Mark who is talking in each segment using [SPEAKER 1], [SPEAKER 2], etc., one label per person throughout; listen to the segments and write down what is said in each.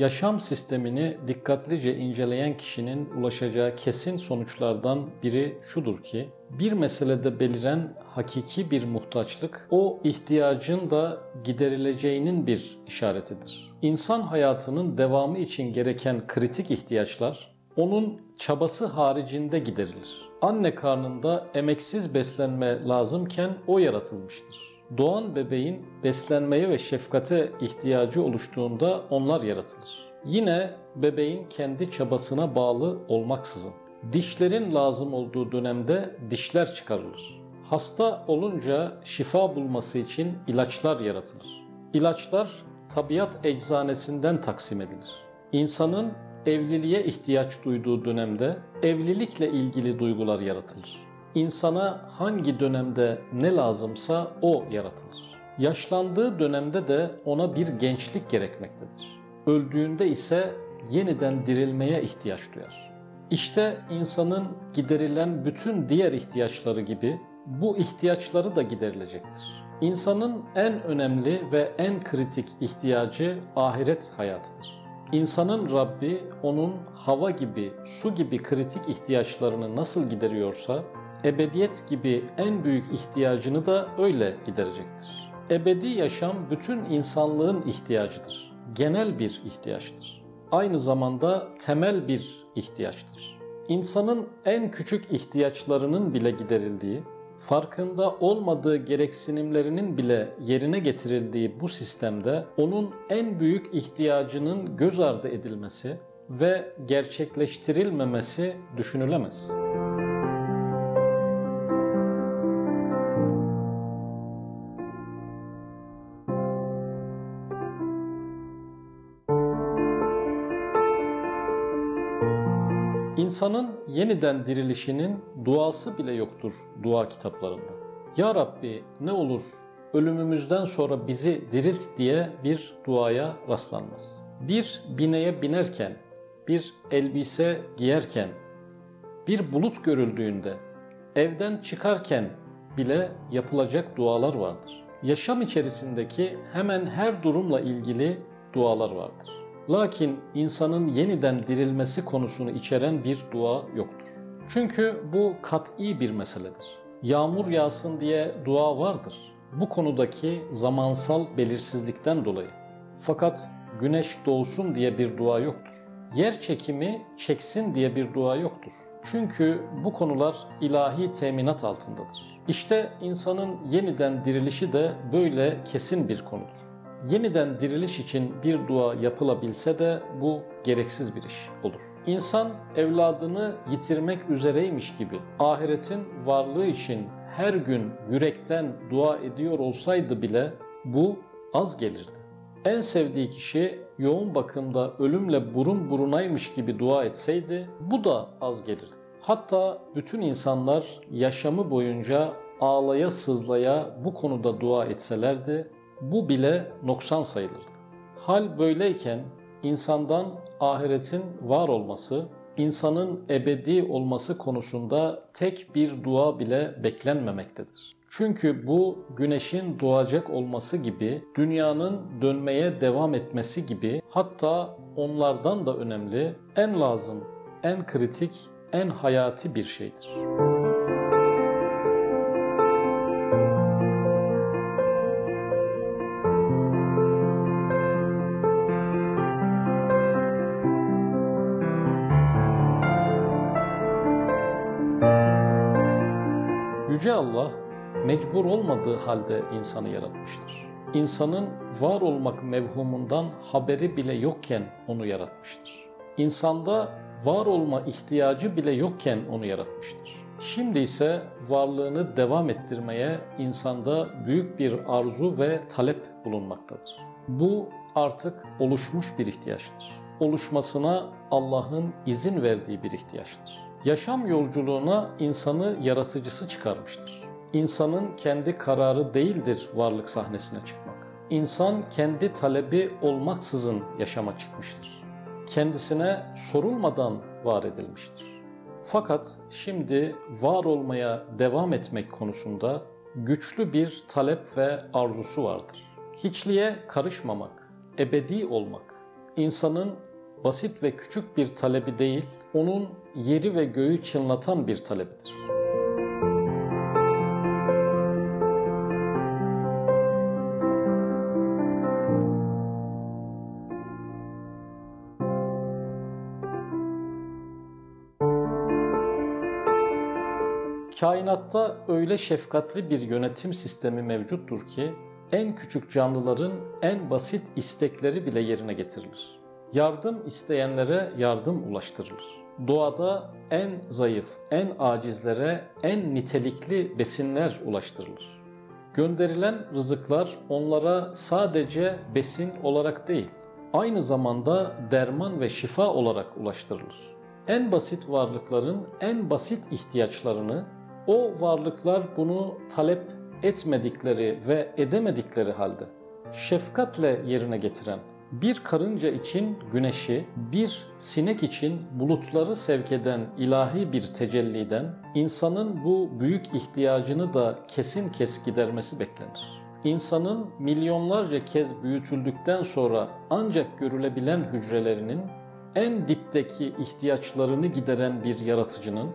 [SPEAKER 1] yaşam sistemini dikkatlice inceleyen kişinin ulaşacağı kesin sonuçlardan biri şudur ki, bir meselede beliren hakiki bir muhtaçlık, o ihtiyacın da giderileceğinin bir işaretidir. İnsan hayatının devamı için gereken kritik ihtiyaçlar, onun çabası haricinde giderilir. Anne karnında emeksiz beslenme lazımken o yaratılmıştır. Doğan bebeğin beslenmeye ve şefkate ihtiyacı oluştuğunda onlar yaratılır. Yine bebeğin kendi çabasına bağlı olmaksızın. Dişlerin lazım olduğu dönemde dişler çıkarılır. Hasta olunca şifa bulması için ilaçlar yaratılır. İlaçlar tabiat eczanesinden taksim edilir. İnsanın evliliğe ihtiyaç duyduğu dönemde evlilikle ilgili duygular yaratılır. İnsana hangi dönemde ne lazımsa o yaratılır. Yaşlandığı dönemde de ona bir gençlik gerekmektedir. Öldüğünde ise yeniden dirilmeye ihtiyaç duyar. İşte insanın giderilen bütün diğer ihtiyaçları gibi bu ihtiyaçları da giderilecektir. İnsanın en önemli ve en kritik ihtiyacı ahiret hayatıdır. İnsanın Rabbi onun hava gibi, su gibi kritik ihtiyaçlarını nasıl gideriyorsa, ebediyet gibi en büyük ihtiyacını da öyle giderecektir. Ebedi yaşam bütün insanlığın ihtiyacıdır. Genel bir ihtiyaçtır. Aynı zamanda temel bir ihtiyaçtır. İnsanın en küçük ihtiyaçlarının bile giderildiği, farkında olmadığı gereksinimlerinin bile yerine getirildiği bu sistemde onun en büyük ihtiyacının göz ardı edilmesi ve gerçekleştirilmemesi düşünülemez. İnsanın yeniden dirilişinin duası bile yoktur dua kitaplarında. Ya Rabbi ne olur ölümümüzden sonra bizi dirilt diye bir duaya rastlanmaz. Bir bineye binerken, bir elbise giyerken, bir bulut görüldüğünde, evden çıkarken bile yapılacak dualar vardır. Yaşam içerisindeki hemen her durumla ilgili dualar vardır. Lakin insanın yeniden dirilmesi konusunu içeren bir dua yoktur. Çünkü bu kat'i bir meseledir. Yağmur yağsın diye dua vardır. Bu konudaki zamansal belirsizlikten dolayı. Fakat güneş doğsun diye bir dua yoktur. Yer çekimi çeksin diye bir dua yoktur. Çünkü bu konular ilahi teminat altındadır. İşte insanın yeniden dirilişi de böyle kesin bir konudur yeniden diriliş için bir dua yapılabilse de bu gereksiz bir iş olur. İnsan evladını yitirmek üzereymiş gibi ahiretin varlığı için her gün yürekten dua ediyor olsaydı bile bu az gelirdi. En sevdiği kişi yoğun bakımda ölümle burun burunaymış gibi dua etseydi bu da az gelirdi. Hatta bütün insanlar yaşamı boyunca ağlaya sızlaya bu konuda dua etselerdi bu bile noksan sayılırdı. Hal böyleyken insandan ahiretin var olması, insanın ebedi olması konusunda tek bir dua bile beklenmemektedir. Çünkü bu güneşin doğacak olması gibi, dünyanın dönmeye devam etmesi gibi hatta onlardan da önemli, en lazım, en kritik, en hayati bir şeydir. Mecbur olmadığı halde insanı yaratmıştır. İnsanın var olmak mevhumundan haberi bile yokken onu yaratmıştır. İnsanda var olma ihtiyacı bile yokken onu yaratmıştır. Şimdi ise varlığını devam ettirmeye insanda büyük bir arzu ve talep bulunmaktadır. Bu artık oluşmuş bir ihtiyaçtır. Oluşmasına Allah'ın izin verdiği bir ihtiyaçtır. Yaşam yolculuğuna insanı yaratıcısı çıkarmıştır. İnsanın kendi kararı değildir varlık sahnesine çıkmak. İnsan kendi talebi olmaksızın yaşama çıkmıştır. Kendisine sorulmadan var edilmiştir. Fakat şimdi var olmaya devam etmek konusunda güçlü bir talep ve arzusu vardır. Hiçliğe karışmamak, ebedi olmak, insanın basit ve küçük bir talebi değil, onun yeri ve göğü çınlatan bir talebidir. Kainatta öyle şefkatli bir yönetim sistemi mevcuttur ki en küçük canlıların en basit istekleri bile yerine getirilir. Yardım isteyenlere yardım ulaştırılır. Doğada en zayıf, en acizlere en nitelikli besinler ulaştırılır. Gönderilen rızıklar onlara sadece besin olarak değil, aynı zamanda derman ve şifa olarak ulaştırılır. En basit varlıkların en basit ihtiyaçlarını o varlıklar bunu talep etmedikleri ve edemedikleri halde şefkatle yerine getiren bir karınca için güneşi, bir sinek için bulutları sevk eden ilahi bir tecelliden insanın bu büyük ihtiyacını da kesin kes gidermesi beklenir. İnsanın milyonlarca kez büyütüldükten sonra ancak görülebilen hücrelerinin en dipteki ihtiyaçlarını gideren bir yaratıcının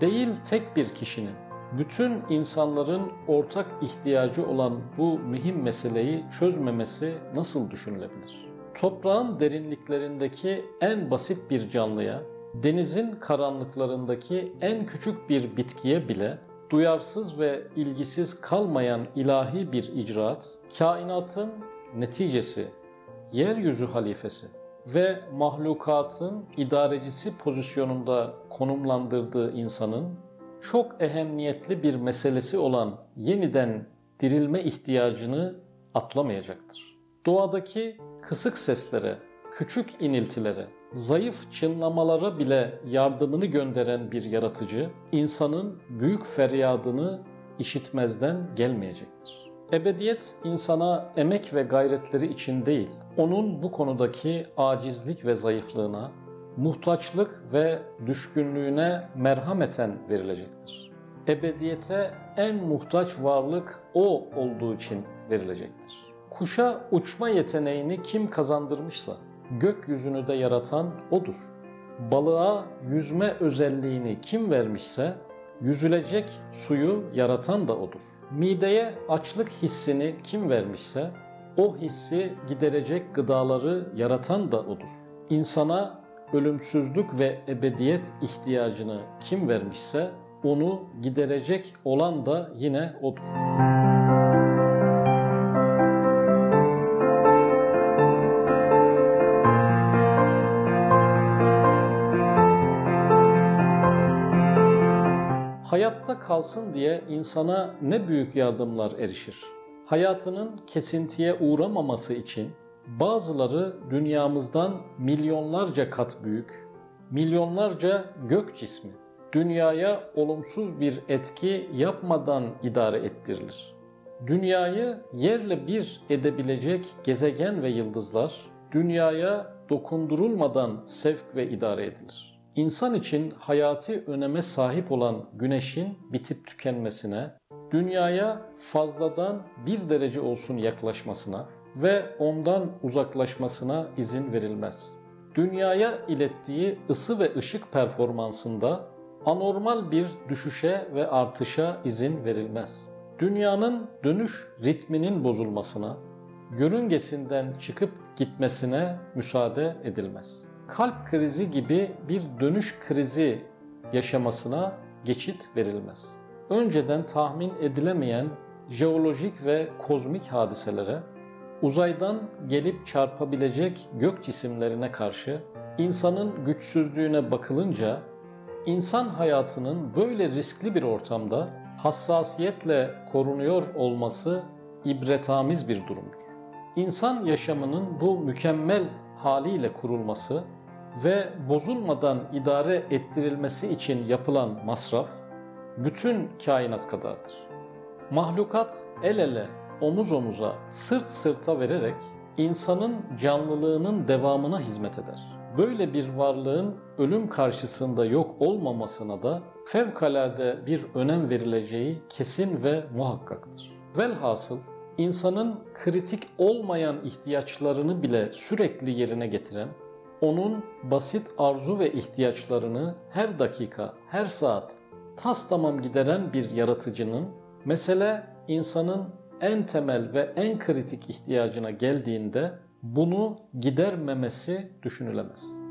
[SPEAKER 1] değil tek bir kişinin bütün insanların ortak ihtiyacı olan bu mühim meseleyi çözmemesi nasıl düşünülebilir? Toprağın derinliklerindeki en basit bir canlıya, denizin karanlıklarındaki en küçük bir bitkiye bile duyarsız ve ilgisiz kalmayan ilahi bir icraat, kainatın neticesi, yeryüzü halifesi ve mahlukatın idarecisi pozisyonunda konumlandırdığı insanın çok ehemmiyetli bir meselesi olan yeniden dirilme ihtiyacını atlamayacaktır. Doğadaki kısık seslere, küçük iniltilere, zayıf çınlamalara bile yardımını gönderen bir yaratıcı, insanın büyük feryadını işitmezden gelmeyecektir. Ebediyet insana emek ve gayretleri için değil, onun bu konudaki acizlik ve zayıflığına, muhtaçlık ve düşkünlüğüne merhameten verilecektir. Ebediyete en muhtaç varlık o olduğu için verilecektir. Kuşa uçma yeteneğini kim kazandırmışsa gökyüzünü de yaratan odur. Balığa yüzme özelliğini kim vermişse yüzülecek suyu yaratan da odur. Mideye açlık hissini kim vermişse o hissi giderecek gıdaları yaratan da odur. İnsana ölümsüzlük ve ebediyet ihtiyacını kim vermişse onu giderecek olan da yine odur. Kalsın diye insana ne büyük yardımlar erişir. Hayatının kesintiye uğramaması için Bazıları dünyamızdan milyonlarca kat büyük, milyonlarca gök cismi dünyaya olumsuz bir etki yapmadan idare ettirilir. Dünyayı yerle bir edebilecek gezegen ve yıldızlar dünyaya dokundurulmadan sevk ve idare edilir. İnsan için hayati öneme sahip olan güneşin bitip tükenmesine, dünyaya fazladan bir derece olsun yaklaşmasına, ve ondan uzaklaşmasına izin verilmez. Dünyaya ilettiği ısı ve ışık performansında anormal bir düşüşe ve artışa izin verilmez. Dünyanın dönüş ritminin bozulmasına, görüngesinden çıkıp gitmesine müsaade edilmez. Kalp krizi gibi bir dönüş krizi yaşamasına geçit verilmez. Önceden tahmin edilemeyen jeolojik ve kozmik hadiselere uzaydan gelip çarpabilecek gök cisimlerine karşı insanın güçsüzlüğüne bakılınca insan hayatının böyle riskli bir ortamda hassasiyetle korunuyor olması ibretamiz bir durumdur. İnsan yaşamının bu mükemmel haliyle kurulması ve bozulmadan idare ettirilmesi için yapılan masraf bütün kainat kadardır. Mahlukat el ele omuz omuza, sırt sırta vererek insanın canlılığının devamına hizmet eder. Böyle bir varlığın ölüm karşısında yok olmamasına da fevkalade bir önem verileceği kesin ve muhakkaktır. Velhasıl insanın kritik olmayan ihtiyaçlarını bile sürekli yerine getiren, onun basit arzu ve ihtiyaçlarını her dakika, her saat tas tamam gideren bir yaratıcının mesele insanın en temel ve en kritik ihtiyacına geldiğinde bunu gidermemesi düşünülemez.